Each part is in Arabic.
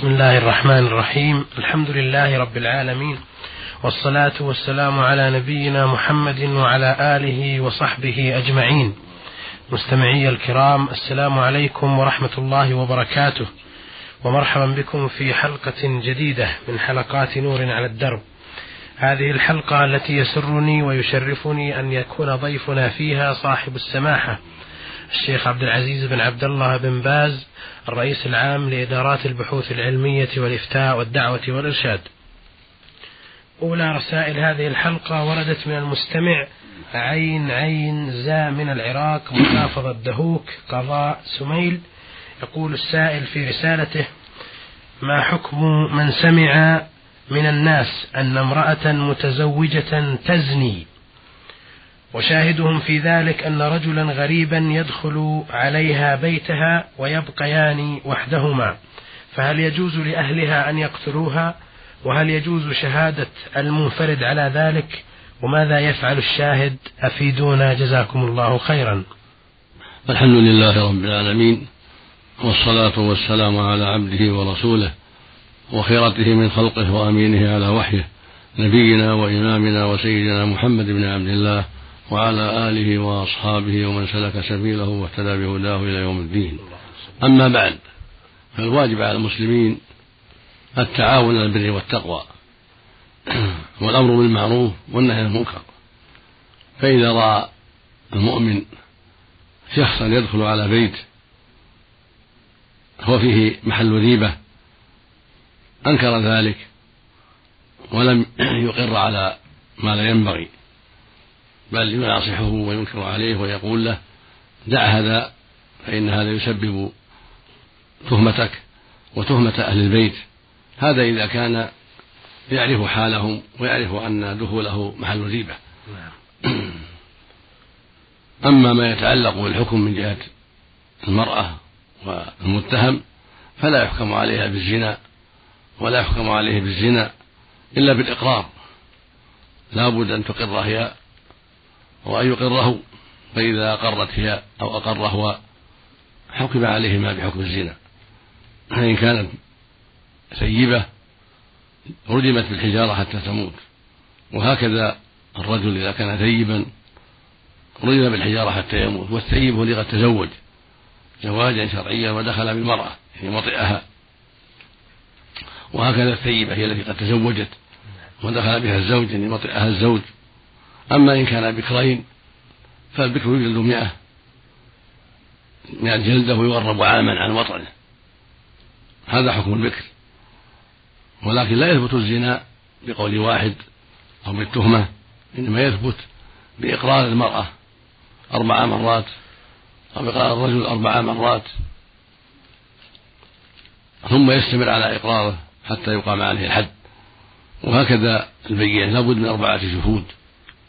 بسم الله الرحمن الرحيم. الحمد لله رب العالمين. والصلاة والسلام على نبينا محمد وعلى آله وصحبه أجمعين. مستمعي الكرام السلام عليكم ورحمة الله وبركاته. ومرحبا بكم في حلقة جديدة من حلقات نور على الدرب. هذه الحلقة التي يسرني ويشرفني أن يكون ضيفنا فيها صاحب السماحة الشيخ عبد العزيز بن عبد الله بن باز الرئيس العام لإدارات البحوث العلمية والإفتاء والدعوة والإرشاد. أولى رسائل هذه الحلقة وردت من المستمع عين عين زا من العراق محافظة دهوك قضاء سميل. يقول السائل في رسالته ما حكم من سمع من الناس أن امرأة متزوجة تزني وشاهدهم في ذلك أن رجلا غريبا يدخل عليها بيتها ويبقيان وحدهما. فهل يجوز لأهلها أن يقتلوها؟ وهل يجوز شهادة المنفرد على ذلك؟ وماذا يفعل الشاهد؟ أفيدونا جزاكم الله خيرا. الحمد لله رب العالمين والصلاة والسلام على عبده ورسوله وخيرته من خلقه وأمينه على وحيه نبينا وإمامنا وسيدنا محمد بن عبد الله وعلى آله وأصحابه ومن سلك سبيله واهتدى بهداه إلى يوم الدين. أما بعد فالواجب على المسلمين التعاون على البر والتقوى والأمر بالمعروف والنهي عن المنكر. فإذا رأى المؤمن شخصا يدخل على بيت هو فيه محل ريبة أنكر ذلك ولم يقر على ما لا ينبغي. بل يناصحه وينكر عليه ويقول له دع هذا فإن هذا يسبب تهمتك وتهمة أهل البيت. هذا إذا كان يعرف حالهم ويعرف أن دخوله محل ريبة أما ما يتعلق بالحكم من جهة المرأة والمتهم فلا يحكم عليها بالزنا ولا يحكم عليه بالزنا إلا بالإقرار. لا بد أن تقر هي وأن يقره فإذا أقرت هي أو أقر هو حكم عليهما بحكم الزنا. فإن كانت سيبة رجمت بالحجارة حتى تموت. وهكذا الرجل إذا كان ثيبا رجم بالحجارة حتى يموت. والثيب هو اللي قد تزوج زواجا شرعيا ودخل بالمرأة يعني وطئها وهكذا الثيبة هي التي قد تزوجت ودخل بها الزوج يعني وطئها الزوج. أما إن كان بكرين فالبكر يجلد مئة. مئة جلدة ويغرب عاما عن وطنه. هذا حكم البكر. ولكن لا يثبت الزنا بقول واحد أو بالتهمة إنما يثبت بإقرار المرأة أربع مرات أو إقرار الرجل أربع مرات. ثم يستمر على إقراره حتى يقام عليه الحد. وهكذا البينة لابد من أربعة شهود.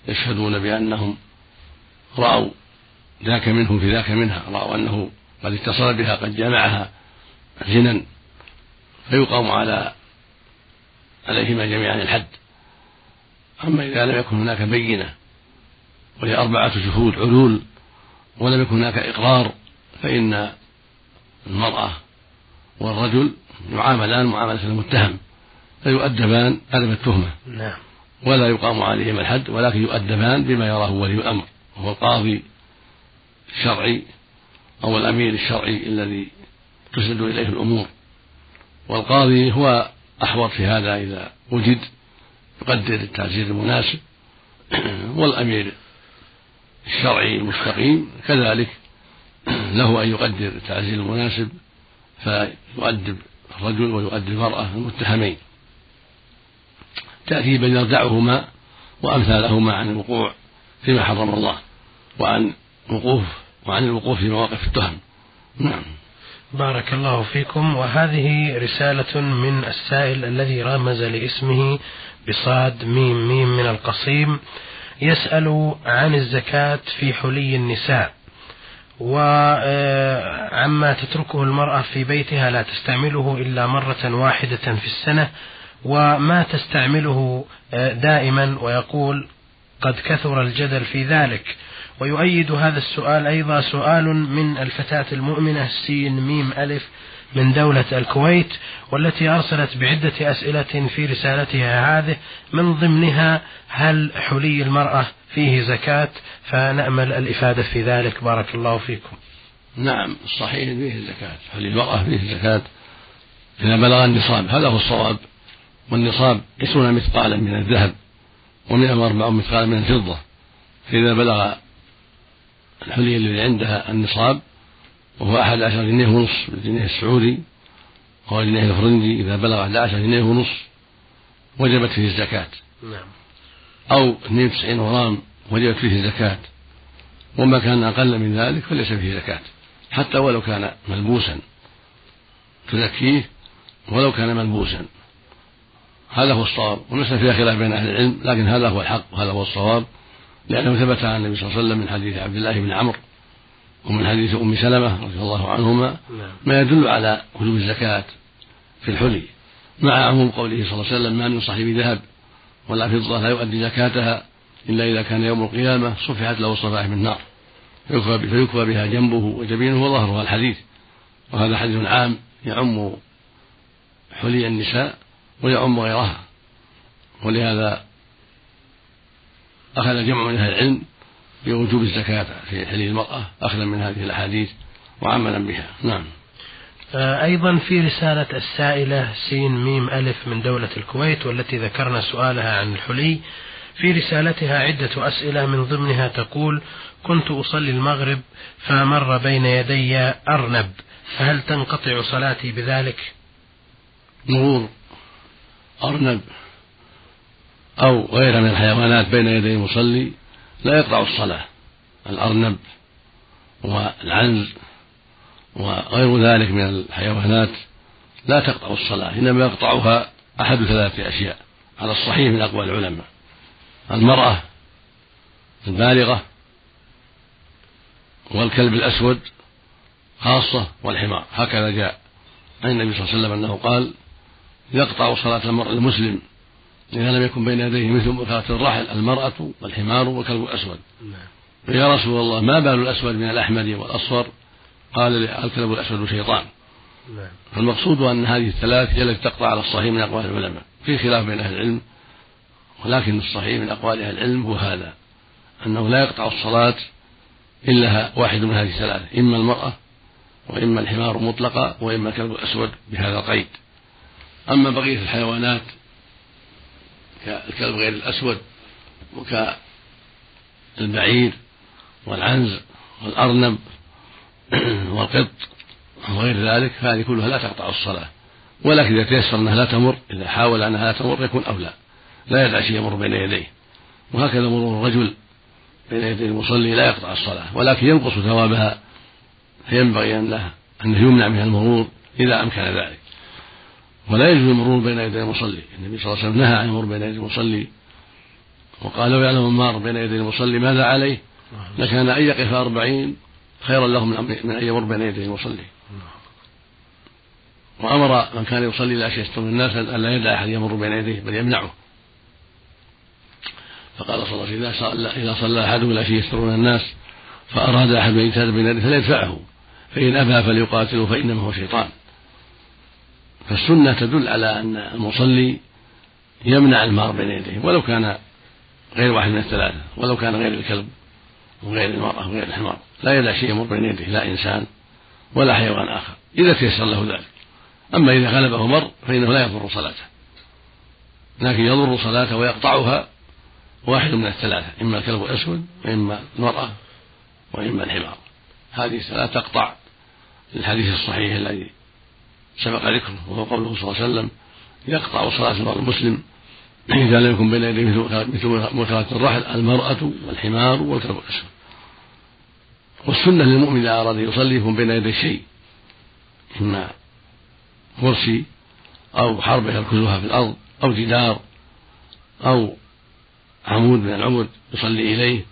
يشهدون بأنهم رأوا ذاك منه في ذاك منها رأوا أنه قد اتصل بها قد جمعها زنا فيقام على عليهما جميعا الحد. أما إذا لم يكن هناك بينة وهي أربعة شهود علول ولم يكن هناك إقرار فإن المرأة والرجل يعاملان معاملة المتهم فيؤدبان أدب التهمة. نعم. ولا يقام عليهما الحد ولكن يؤدبان بما يراه ولي الأمر وهو القاضي الشرعي أو الأمير الشرعي الذي تسند إليه الأمور. والقاضي هو أحوط في هذا إذا وجد يقدر التعزير المناسب. والأمير الشرعي المستقيم كذلك له أن يقدر التعزير المناسب فيؤدب الرجل ويؤدب المرأة المتهمين. تأديبا يردعهما وأمثالهما عن الوقوع فيما حرم الله وعن وقوف وعن الوقوف في مواقف التهم. نعم. بارك الله فيكم. وهذه رسالة من السائل الذي رمز لاسمه بصاد ميم ميم من القصيم. يسأل عن الزكاة في حلي النساء. وعما تتركه المرأة في بيتها لا تستعمله إلا مرة واحدة في السنة وما تستعمله دائما ويقول قد كثر الجدل في ذلك. ويؤيد هذا السؤال أيضا سؤال من الفتاة المؤمنة سين ميم ألف من دولة الكويت والتي أرسلت بعدة أسئلة في رسالتها هذه من ضمنها هل حلي المرأة فيه زكاة؟ فنأمل الإفادة في ذلك. بارك الله فيكم. نعم الصحيح فيه الزكاة حلي المرأة فيه الزكاة إذا بلغ النصاب هذا هو الصواب. والنصاب عشرون مثقالا من الذهب ومئة وأربعون مثقالا من الفضة. فإذا بلغ الحلي الذي عندها النصاب وهو أحد عشر جنيه ونصف بالجنيه السعودي وهو الجنيه الفرنجي إذا بلغ أحد عشر جنيه ونصف وجبت فيه الزكاة. نعم. أو 92 غرام وجبت فيه الزكاة. وما كان أقل من ذلك فليس فيه زكاة. حتى ولو كان ملبوسا تزكيه ولو كان ملبوسا. هذا هو الصواب وليس فيها خلاف بين أهل العلم لكن هذا هو الحق وهذا هو الصواب لأنه ثبت عن النبي صلى الله عليه وسلم من حديث عبد الله بن عمرو ومن حديث أم سلمة رضي الله عنهما نعم. ما يدل على وجوب الزكاة في الحلي مع عموم قوله صلى الله عليه وسلم ما من صاحب ذهب ولا فضة لا يؤدي زكاتها إلا إذا كان يوم القيامة صفحت له صفائح من نار فيكفى بها جنبه وجبينه وظهرها الحديث وهذا حديث عام يعم حلي النساء ويعم غيرها. ولهذا أخذ جمع من أهل العلم بوجوب الزكاة في حلي المرأة أخذا من هذه الأحاديث وعملا بها. نعم. آه، أيضا في رسالة السائلة سين ميم ألف من دولة الكويت والتي ذكرنا سؤالها عن الحلي. في رسالتها عدة أسئلة من ضمنها تقول كنت أصلي المغرب فمر بين يدي أرنب فهل تنقطع صلاتي بذلك؟ مرور أرنب أو غيرها من الحيوانات بين يدي المصلي لا يقطع الصلاة. الأرنب والعنز وغير ذلك من الحيوانات لا تقطع الصلاة إنما يقطعها أحد ثلاثة أشياء على الصحيح من أقوال العلماء. المرأة البالغة والكلب الأسود خاصة والحمار. هكذا جاء عن النبي صلى الله عليه وسلم أنه قال يقطع صلاة المرء المسلم إذا لم يكن بين يديه مثل مكافة الرحل المرأة والحمار والكلب الأسود. نعم. يا رسول الله ما بال الأسود من الأحمر والأصفر؟ قال الكلب الأسود شيطان. نعم. فالمقصود أن هذه الثلاث هي التي تقطع على الصحيح من أقوال العلماء. في خلاف بين أهل العلم ولكن الصحيح من أقوال أهل العلم هو هذا أنه لا يقطع الصلاة إلا واحد من هذه الثلاث إما المرأة وإما الحمار مطلقا وإما الكلب الأسود بهذا القيد. أما بقية الحيوانات كالكلب غير الأسود وكالبعير والعنز والأرنب والقط وغير ذلك فهذه كلها لا تقطع الصلاة. ولكن إذا تيسر أنها لا تمر إذا حاول أنها لا تمر يكون أولى. لا يدع شيء يمر بين يديه. وهكذا مرور الرجل بين يدي المصلي لا يقطع الصلاة. ولكن ينقص ثوابها فينبغي أن له أنه يمنع من المرور إذا أمكن ذلك. ولا يجوز المرور بين يدي المصلي. النبي صلى الله عليه وسلم نهى عن المرور بين يدي المصلي. وقال لو يعلم المار بين يدي المصلي ماذا عليه؟ لكان أن يقف أربعين خيرا له من أن يمر بين يدي المصلي. وأمر من كان يصلي لا يستر الناس أن لا يدع أحد يمر بين يديه بل يمنعه. فقال صلى الله عليه وسلم إذا صلى أحدهم لا يسترون الناس فأراد أحد أن يجتهد بين يديه فليدفعه. فإن أبى فليقاتله فإنما هو شيطان. فالسنة تدل على أن المصلي يمنع المار بين يديه ولو كان غير واحد من الثلاثة ولو كان غير الكلب وغير المرأة وغير الحمار لا يدع شيء يمر بين يديه لا إنسان ولا حيوان آخر إذا تيسر له ذلك. أما إذا غلبه مر فإنه لا يضر صلاته لكن يضر صلاته ويقطعها واحد من الثلاثة إما الكلب الأسود وإما المرأة وإما الحمار. هذه الثلاثة تقطع الحديث الصحيح الذي سبق ذكره وهو قوله صلى الله عليه وسلم يقطع صلاة المرء المسلم إذا لم يكن بين يديه مثل مثل الرحل المرأة والحمار والكلب الأسود والسنة للمؤمن إذا أراد يصلي يكون بين يديه شيء إما كرسي أو حربة يركزها في الأرض أو جدار أو عمود من العمود يصلي إليه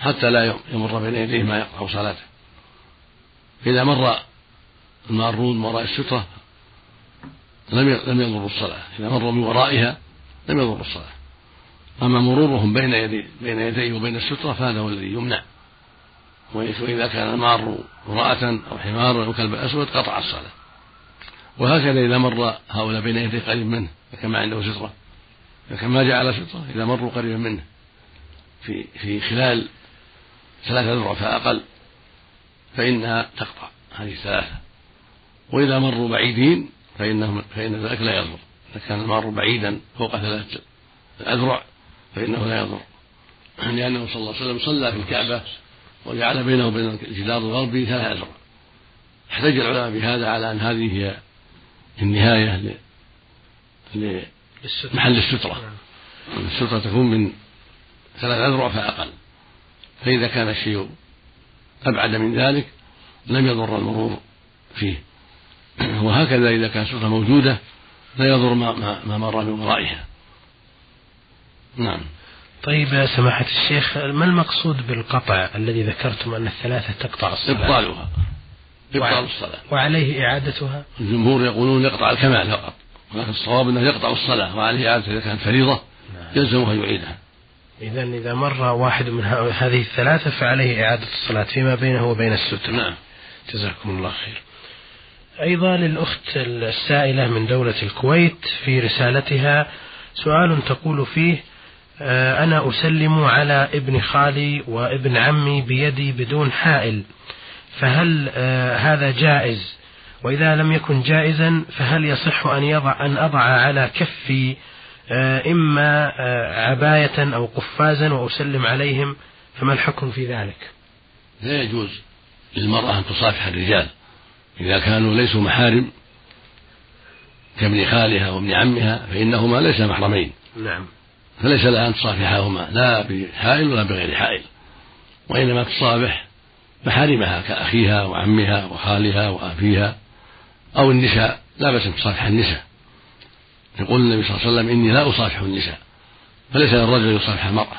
حتى لا يمر بين يديه ما يقطع صلاته. فإذا مر المارون من وراء السترة لم لم يضر الصلاة. إذا مر من ورائها لم يضر الصلاة. أما مرورهم بين يدي بين يديه وبين السترة فهذا هو الذي يمنع. وإذا كان المار امرأة أو حمارا أو كلب أسود قطع الصلاة. وهكذا إذا مر هؤلاء بين يديه قريب منه كما عنده سترة. لكن ما جعل سترة إذا مروا قريبا منه. في في خلال ثلاثة ذرع فأقل فإنها تقطع. هذه الثلاثة وإذا مروا بعيدين فإنهم فإن ذلك لا يضر. إذا كان المار بعيدا فوق ثلاثة أذرع فإنه لا يضر. لأنه صلى الله عليه وسلم صلى في الكعبة وجعل بينه وبين الجدار الغربي ثلاث أذرع. احتج العلماء بهذا على أن هذه هي النهاية لمحل السترة. السترة تكون من ثلاث أذرع فأقل. فإذا كان الشيء أبعد من ذلك لم يضر المرور فيه. وهكذا إذا كانت السترة موجودة لا يضر ما, ما مر من ورائها. نعم. طيب يا سماحة الشيخ ما المقصود بالقطع الذي ذكرتم أن الثلاثة تقطع الصلاة؟ إبطالها. إبطال الصلاة. وعليه إعادتها؟ الجمهور يقولون يقطع الكمال فقط. ولكن الصواب أنه يقطع الصلاة وعليه إعادة إذا كانت فريضة نعم. يلزمه أن يعيدها. إذا إذا مر واحد من هذه الثلاثة فعليه إعادة الصلاة فيما بينه وبين الستر. نعم. جزاكم الله خير. أيضا للأخت السائلة من دولة الكويت في رسالتها سؤال تقول فيه آه، أنا أسلم على ابن خالي وابن عمي بيدي بدون حائل فهل آه، هذا جائز؟ وإذا لم يكن جائزا فهل يصح أن يضع أن أضع على كفي آه، إما عباية أو قفازا وأسلم عليهم؟ فما الحكم في ذلك؟ لا يجوز للمرأة أن تصافح الرجال. إذا كانوا ليسوا محارم كابن خالها وابن عمها فإنهما ليس محرمين. نعم. فليس لها أن تصافحهما لا بحائل ولا بغير حائل. وإنما تصافح محارمها كأخيها وعمها وخالها وأبيها أو النساء لا بأس أن تصافح النساء. يقول النبي صلى الله عليه وسلم إني لا أصافح النساء. فليس للرجل يصافح المرأة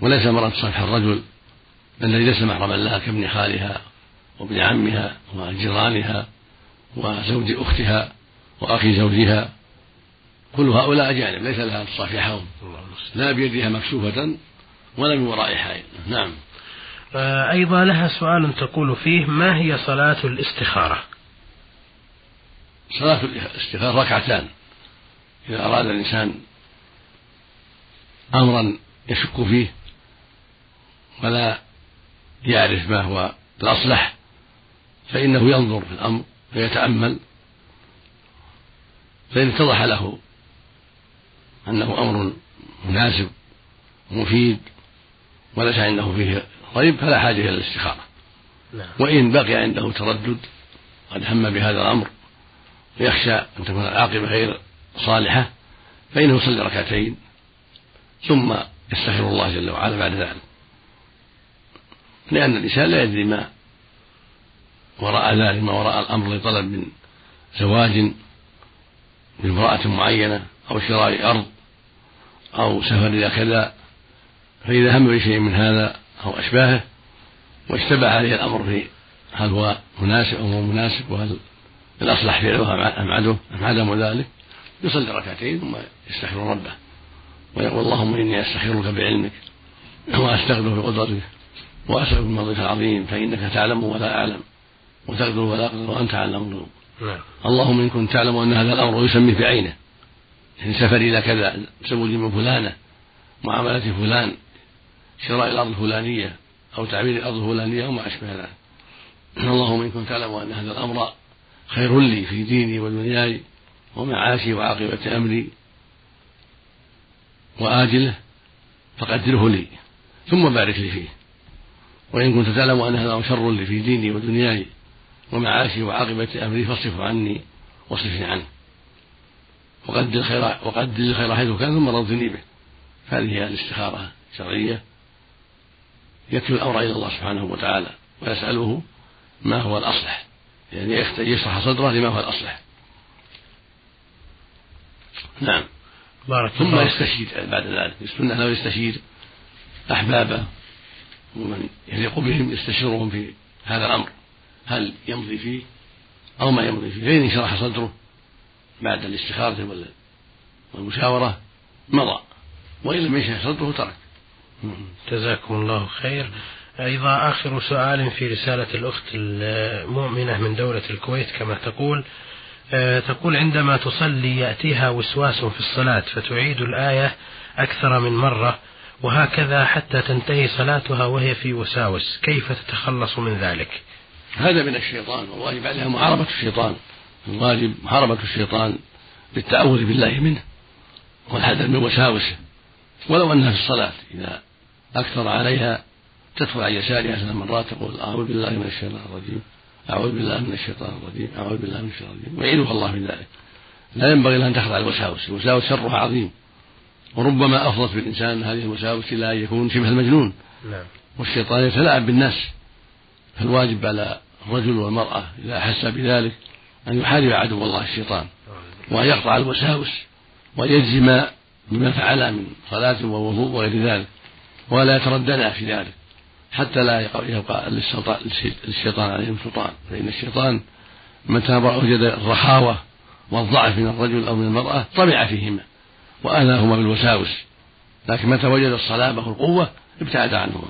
وليس المرأة تصافح الرجل الذي ليس محرما لها كابن خالها وابن عمها وجيرانها وزوج أختها وأخي زوجها كل هؤلاء أجانب ليس لها تصافحهم لا بيدها مكشوفة ولا من وراء حائل. نعم. آه، أيضا لها سؤال تقول فيه ما هي صلاة الاستخارة؟ صلاة الاستخارة ركعتان. إذا أراد الإنسان أمرا يشك فيه ولا يعرف ما هو الأصلح فإنه ينظر في الأمر ويتأمل فإن اتضح له أنه أمر مناسب ومفيد وليس عنده فيه ريب فلا حاجة إلى الاستخارة نعم. وإن بقي عنده تردد قد هم بهذا الأمر ويخشى أن تكون العاقبة غير صالحة فإنه يصلي ركعتين ثم يستغفر الله جل وعلا بعد ذلك لأن الإنسان لا يدري ما وراء ذلك ما وراء الأمر لطلب من زواج بامرأة معينة أو شراء أرض أو سفر إلى كذا فإذا هم بشيء من هذا أو أشباهه واشتبه عليه الأمر في هل هو مناسب أو مناسب وهل الأصلح فعله أم عدمه أم عدم ذلك يصلي ركعتين ثم يستغفر ربه ويقول اللهم إني أستخيرك بعلمك وأستغفرك بقدرتك وأسألك من العظيم فإنك تعلم ولا أعلم. وتقدر ولا أقدر وأنت علم الغيوب نعم. اللهم إن كنت تعلم أن هذا الأمر يسمي بعينه. يعني سفر إلى كذا زوج من فلانة معاملة فلان شراء الأرض الفلانية أو تعبير الأرض الفلانية وما أشبه ذلك. اللهم إن كنت تعلم أن هذا الأمر خير لي في ديني ودنياي ومعاشي وعاقبة أمري وآجله فقدره لي ثم بارك لي فيه. وإن كنت تعلم أن هذا شر لي في ديني ودنياي ومعاشي وعاقبة أمري فاصرف عني واصرفني عنه. وقدر الخير وقدر الخير حيث كان ثم رضني به. هذه هي الاستخارة الشرعية. يكل الأمر إلى الله سبحانه وتعالى ويسأله ما هو الأصلح. يعني يشرح صدره لما هو الأصلح. نعم. بارك ثم يستشير بعد ذلك. السنة لو يستشير أحبابه ومن يليق بهم يستشيرهم في هذا الأمر. هل يمضي فيه أو ما يمضي فيه فإن شرح صدره بعد الاستخارة والمشاورة مضى وإن لم يشرح صدره ترك. جزاكم الله خير. أيضا آخر سؤال في رسالة الأخت المؤمنة من دولة الكويت كما تقول آه، تقول عندما تصلي يأتيها وسواس في الصلاة فتعيد الآية أكثر من مرة وهكذا حتى تنتهي صلاتها وهي في وساوس كيف تتخلص من ذلك؟ هذا من الشيطان والواجب عليها محاربة الشيطان الواجب محاربة الشيطان بالتأول بالله منه والحذر من وساوسه ولو أنها في الصلاة إذا أكثر عليها تدخل عن يسارها ثلاث مرات تقول أعوذ بالله من الشيطان الرجيم أعوذ بالله من الشيطان الرجيم أعوذ بالله من الشيطان الرجيم ويعينها الله من ذلك. لا ينبغي لها أن تخضع الوساوس الوساوس شرها عظيم. وربما أفضت بالإنسان هذه الوساوس إلى أن يكون شبه المجنون. نعم. والشيطان يتلاعب بالناس. فالواجب على الرجل والمرأة إذا أحس بذلك أن يحارب عدو الله الشيطان وأن يقطع الوساوس وأن يجزم بما فعل من صلاة ووضوء وغير ذلك ولا يتردد في ذلك حتى لا يبقى للشيطان عليهم سلطان. فإن الشيطان متى وجد الرخاوة والضعف من الرجل أو من المرأة طمع فيهما وآذاهما بالوساوس. لكن متى وجد الصلابة والقوة ابتعد عنهما.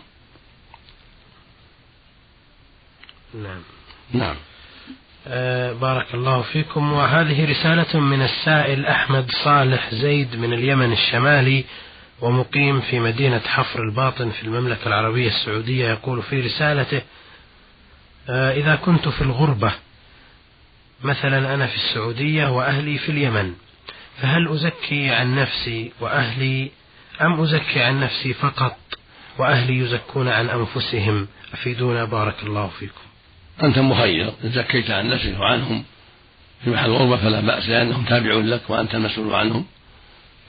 نعم. نعم. آه بارك الله فيكم. وهذه رسالة من السائل أحمد صالح زيد من اليمن الشمالي ومقيم في مدينة حفر الباطن في المملكة العربية السعودية. يقول في رسالته آه إذا كنت في الغربة مثلا أنا في السعودية وأهلي في اليمن فهل أزكي عن نفسي وأهلي أم أزكي عن نفسي فقط وأهلي يزكون عن أنفسهم؟ أفيدونا. بارك الله فيكم. أنت مخير إن زكيت عن نفسك وعنهم. في محل غربة فلا بأس لأنهم تابعون لك وأنت المسؤول عنهم.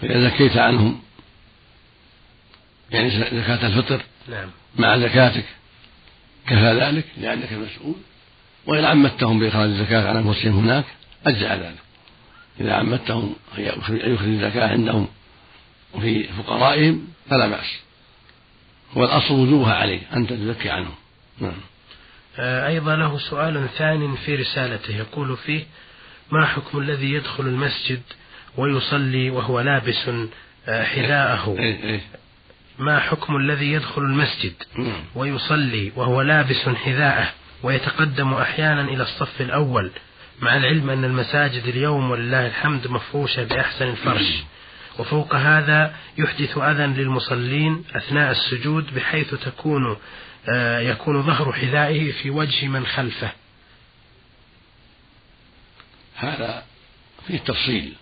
فإذا زكيت عنهم يعني زكاة الفطر نعم. مع زكاتك. كفى ذلك لأنك المسؤول. وإن عمدتهم بإخراج الزكاة عن أنفسهم هناك أجزع ذلك. إذا عمدتهم أن يخرج الزكاة عندهم وفي فقرائهم فلا بأس. هو الأصل وجوبها عليه أنت تزكي عنهم. نعم. أيضا له سؤال ثان في رسالته يقول فيه ما حكم الذي يدخل المسجد ويصلي وهو لابس آه، حذاءه إيه، إيه. ما حكم الذي يدخل المسجد. ويصلي وهو لابس حذاءه ويتقدم أحيانا إلى الصف الأول مع العلم أن المساجد اليوم ولله الحمد مفروشة بأحسن الفرش وفوق هذا يحدث أذى للمصلين أثناء السجود بحيث تكون آه، يكون ظهر حذائه في وجه من خلفه. هذا فيه تفصيل.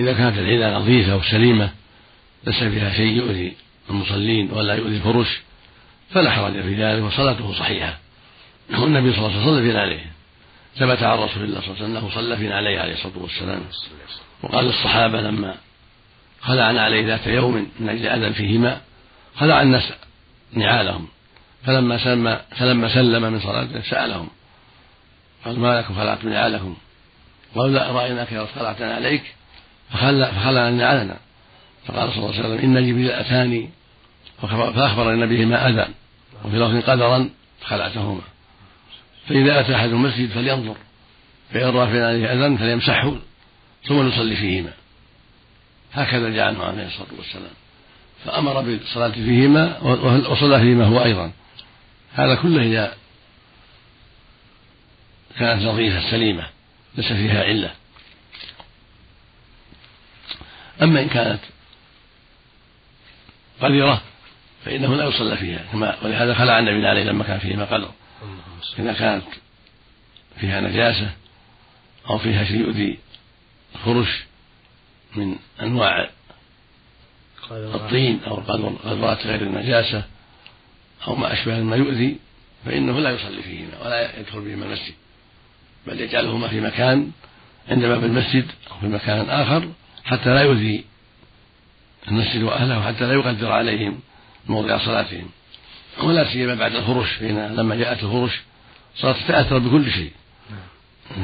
إذا كانت الحذاء نظيفة وسليمة ليس فيها شيء يؤذي المصلين ولا يؤذي الفرش فلا حرج في ذلك وصلاته صحيحة. والنبي صلى الله عليه وسلم صلى في عليه ثبت عن رسول الله صلى الله عليه وسلم أنه صلى في عليه عليه الصلاة والسلام. وقال للصحابه لما خلعنا عليه ذات يوم من أجل أذى فيهما خلع الناس نعالهم. فلما سلم فلما سلم من صلاته سألهم. قال ما لكم خلعتم نعالكم؟ قالوا لا رأيناك يا خلعتنا عليك. فخلع نعالنا. فقال صلى الله عليه وسلم إن جبريل أتاني فأخبرني بهما أذى وفي لفظ قدرا فخلعتهما فإذا أتى أحد المسجد فلينظر فإن رافع عليه أذى فليمسحه ثم يصلي فيهما. هكذا جاء عنه عليه الصلاة والسلام. فأمر بالصلاة فيهما وصلى فيهما هو أيضا. هذا كله إذا كانت نظيفة سليمة ليس فيها علة أما إن كانت قذرة فإنه لا يصلى فيها كما ولهذا خلع النبي عليه لما كان فيهما قدر إذا كانت فيها نجاسة أو فيها شيء يؤذي الفرش من أنواع الطين أو القذرات غير النجاسة أو ما أشبه ما يؤذي فإنه لا يصلي فيهما ولا يدخل بهما المسجد بل يجعلهما في مكان عند باب المسجد أو في مكان آخر حتى لا يؤذي المسجد وأهله حتى لا يقدر عليهم موضع صلاتهم. ولا سيما بعد الفرش فإن لما جاءت الفرش صارت تتأثر بكل شيء.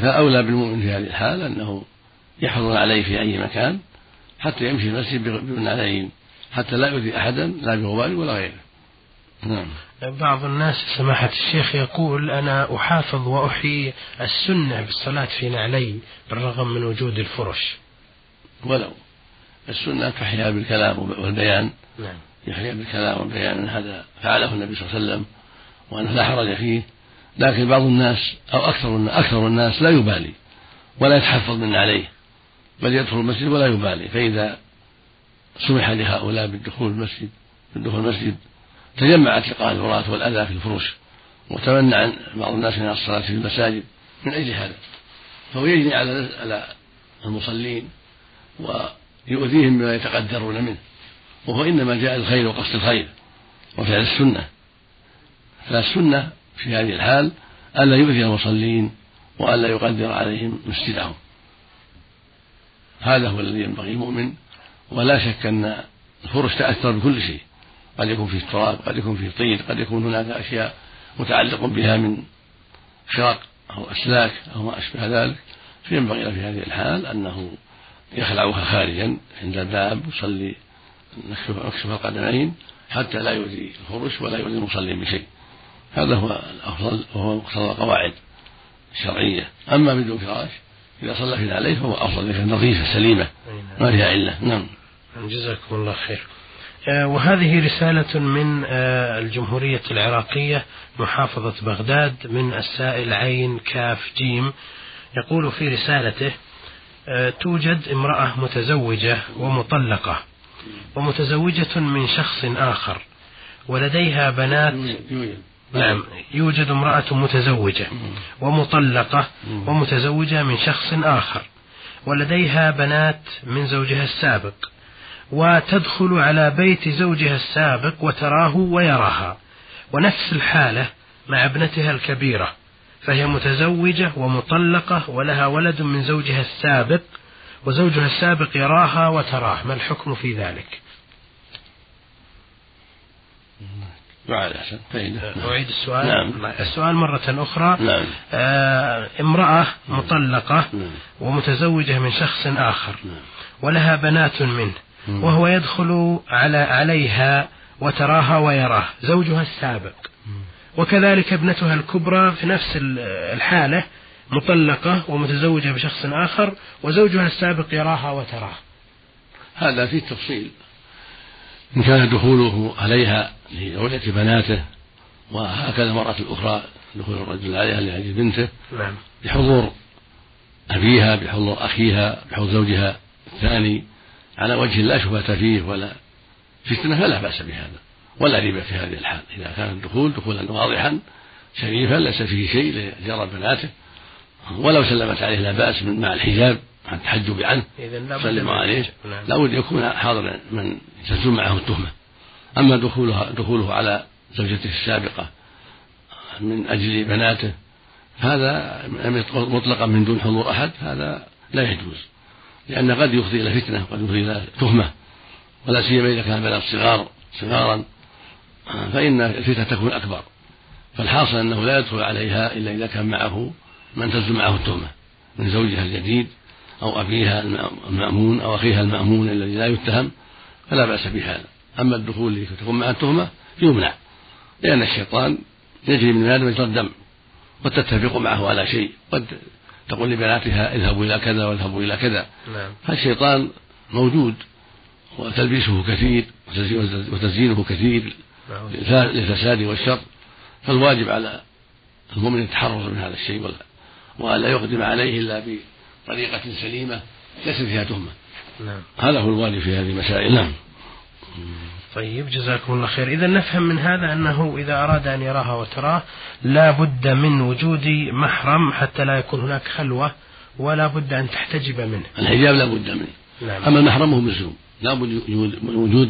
فأولى بالمؤمن في هذه الحال أنه يحفظ عليه في أي مكان حتى يمشي المسجد بالنعلين حتى لا يؤذي أحدا لا بغبار ولا غيره. نعم. بعض الناس سماحة الشيخ يقول أنا أحافظ وأحيي السنة بالصلاة في نعلي بالرغم من وجود الفرش. ولو. السنة تحيا بالكلام والبيان. نعم. يحيى بالكلام أن هذا فعله النبي صلى الله عليه وسلم وأنه لا حرج فيه. لكن بعض الناس أو أكثر أكثر الناس لا يبالي ولا يتحفظ من عليه. بل يدخل المسجد ولا يبالي. فإذا سمح لهؤلاء بالدخول المسجد بالدخول المسجد تجمعت لقاء العراة والأذى في الفروش وتمنع بعض الناس من الصلاة في المساجد من أجل هذا. فهو يجني على على المصلين ويؤذيهم بما يتقدرون منه. وهو إنما جاء الخير وقصد الخير وفعل السنة. فالسنة في هذه الحال ألا يؤذي المصلين وألا يقدر عليهم مسجدهم. هذا هو الذي ينبغي المؤمن ولا شك أن الفرش تأثر بكل شيء. قد يكون فيه تراب قد يكون فيه طين قد يكون هناك أشياء متعلق بها من خرق أو أسلاك أو ما أشبه ذلك. فينبغي في هذه الحال أنه يخلعها خارجا عند الباب يصلي نكشف القدمين حتى لا يؤذي الفرش ولا يؤذي المصلي بشيء. هذا هو الأفضل وهو مقتضى القواعد الشرعية. أما بدون فراش إذا صلى في عليه فهو أفضل إذا نظيفة سليمة. ما فيها علة نعم. جزاكم الله خير. آه، وهذه رسالة من آه، الجمهورية العراقية محافظة بغداد من السائل عين كاف جيم. يقول في رسالته آه، توجد امرأة متزوجة ومطلقة ومتزوجة من شخص آخر ولديها بنات نعم. يوجد امرأة متزوجة ومطلقة ومتزوجة من شخص آخر ولديها بنات من زوجها السابق وتدخل على بيت زوجها السابق وتراه ويراها. ونفس الحالة مع ابنتها الكبيرة فهي متزوجة ومطلقة ولها ولد من زوجها السابق وزوجها السابق يراها وتراه. ما الحكم في ذلك؟ بعد أحسن فائدة نعم. أعيد السؤال نعم. السؤال مرة أخرى نعم. آه امرأة مطلقة نعم. ومتزوجة من شخص آخر نعم. ولها بنات منه نعم. وهو يدخل على عليها وتراها ويراه زوجها السابق نعم. وكذلك ابنتها الكبرى في نفس الحالة مطلقة ومتزوجة بشخص آخر وزوجها السابق يراها وتراه هذا فيه تفصيل إن كان دخوله عليها لزوجة بناته وهكذا المرأة الأخرى دخول الرجل عليها لأجل بنته نعم. بحضور أبيها بحضور أخيها بحضور زوجها الثاني على وجه لا شبهة فيه ولا فتنة فلا بأس بهذا ولا ريبة في هذه الحال إذا كان الدخول دخولا واضحا شريفا ليس فيه شيء لجرى بناته ولو سلمت عليه لا بأس من مع الحجاب عن التحجب عنه. سلم عليه. نعم. لا بد يكون حاضرا من تزول معه التهمة. أما دخولها دخوله على زوجته السابقة من أجل بناته هذا مطلقا من دون حضور أحد هذا لا يجوز. لأن قد يفضي إلى فتنة قد يفضي إلى تهمة ولا سيما إذا كان بنات صغار صغارا. فإن الفتنة تكون أكبر. فالحاصل أنه لا يدخل عليها إلا إذا كان معه من تنزل معه التهمة من زوجها الجديد. أو أبيها المأمون أو أخيها المأمون الذي لا يتهم فلا بأس بهذا أما الدخول لكي تكون معه التهمة يمنع لأن الشيطان يجري من آدم مجرى الدم قد تتفق معه على شيء قد تقول لبناتها اذهبوا إلى كذا واذهبوا إلى كذا نعم. فالشيطان موجود وتلبيسه كثير وتزيينه كثير نعم. للفساد والشر فالواجب على المؤمن التحرر من هذا الشيء ولا يقدم عليه إلا بطريقة سليمة ليس فيها تهمة. نعم. هذا هو الواجب في هذه المسائل. نعم. طيب جزاكم الله خير. إذا نفهم من هذا أنه إذا أراد أن يراها وتراه لا بد من وجود محرم حتى لا يكون هناك خلوة ولا بد أن تحتجب منه. الحجاب لا بد منه. نعم. أما المحرم هو ملزوم لا بد وجود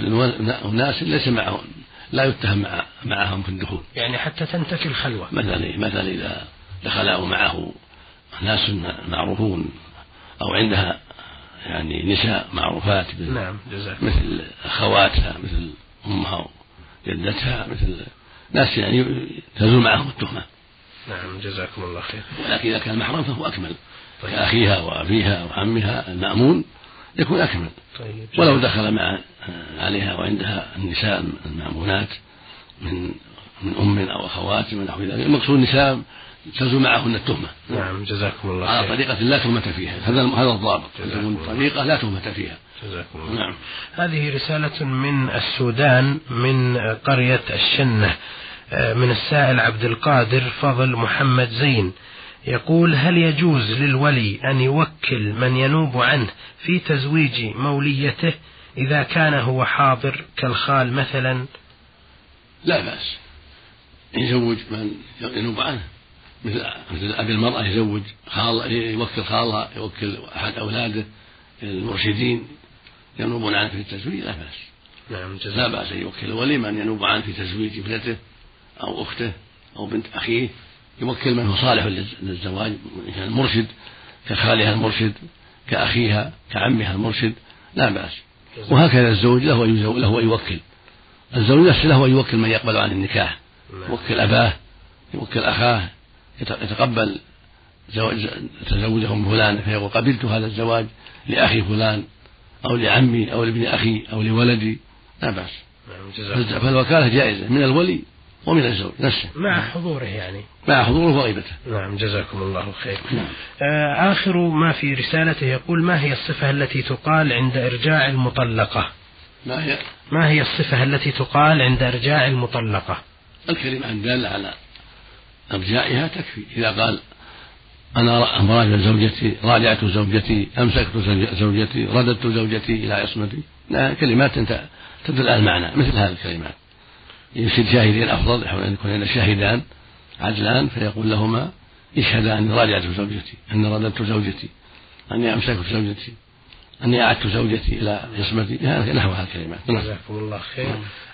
ناس ليس معهم لا يتهم مع معهم في الدخول. يعني حتى تنتفي الخلوة. مثلا مثلا إذا دخل معه ناس معروفون. أو عندها يعني نساء معروفات نعم جزاك مثل أخواتها مثل أمها وجدتها مثل ناس يعني تزول معهم التهمة. نعم جزاكم الله خير. ولكن إذا كان محرم فهو أكمل. طيب. كأخيها وأبيها وعمها المأمون يكون أكمل. طيب ولو دخل مع عليها وعندها النساء المأمونات من من أم أو أخوات ونحو ذلك المقصود نساء تزول معهن التهمة. نعم جزاكم الله خير. على طريقة لا تهمة فيها. هذا هذا الضابط. طريقة لا تهمة فيها. جزاكم الله نعم. هذه رسالة من السودان من قرية الشنة آه، من السائل عبد القادر فضل محمد زين. يقول هل يجوز للولي أن يوكل من ينوب عنه في تزويج موليته إذا كان هو حاضر كالخال مثلا؟ لا بأس. يزوج من ينوب عنه. مثل مثل أبي المرأة يزوج خال يوكل خالها يوكل أحد أولاده المرشدين ينوبون عنه في التزويج لا بأس. نعم لا بأس أن يوكل. الولي من ينوب عنه في تزويج ابنته أو أخته أو بنت أخيه؟ يوكل من هو صالح للزواج كان مرشد كخالها المرشد كأخيها كعمها المرشد لا بأس. وهكذا الزوج له له أن يوكل. الزوج نفسه له أن يوكل من يقبل عن النكاح. نعم. يوكل أباه يوكل أخاه يتقبل تزوجهم فلان فيقول قبلت هذا الزواج لأخي فلان أو لعمي أو لابن أخي أو لولدي. لا بأس. نعم، فالوكالة جائزة من الولي ومن الزوج نفسه. مع حضوره يعني. مع حضوره وغيبته. نعم جزاكم الله خير. نعم. آه آخر ما في رسالته يقول ما هي الصفة التي تقال عند إرجاع المطلقة؟ ما هي؟ ما هي الصفة التي تقال عند إرجاع المطلقة؟ الكلمة الدالة على أرجائها تكفي. إذا قال أنا راجع زوجتي راجعت زوجتي أمسكت زوجتي رددت زوجتي إلى عصمتي كلمات تدل على المعنى مثل هذه الكلمات. يصير شاهدين أفضل يحاول أن يكون شاهدان عدلان فيقول لهما اشهدا أني راجعت زوجتي أني رددت زوجتي أني أمسكت زوجتي أني أعدت زوجتي إلى عصمتي. نحو هذه الكلمات. نعم. جزاكم الله خير.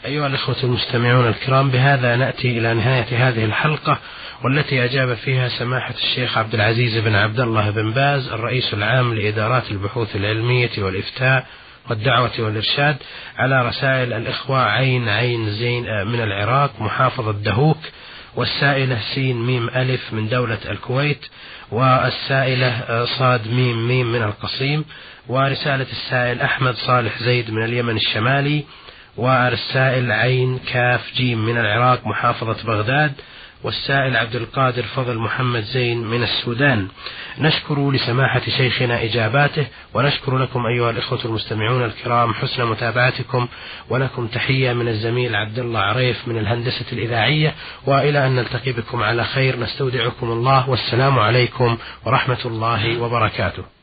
أيها الإخوة المستمعون الكرام بهذا نأتي إلى نهاية هذه الحلقة. والتي أجاب فيها سماحة الشيخ عبد العزيز بن عبد الله بن باز الرئيس العام لإدارات البحوث العلمية والإفتاء والدعوة والإرشاد على رسائل الإخوة عين عين زين آه، من العراق محافظة دهوك والسائلة سين ميم ألف من دولة الكويت والسائلة آه، صاد ميم ميم من القصيم ورسالة السائل أحمد صالح زيد من اليمن الشمالي والسائل عين كاف جيم من العراق محافظة بغداد والسائل عبد القادر فضل محمد زين من السودان. نشكر لسماحة شيخنا إجاباته ونشكر لكم أيها الإخوة المستمعون الكرام حسن متابعتكم ولكم تحية من الزميل عبد الله عريف من الهندسة الإذاعية وإلى أن نلتقي بكم على خير. نستودعكم الله والسلام عليكم ورحمة الله وبركاته.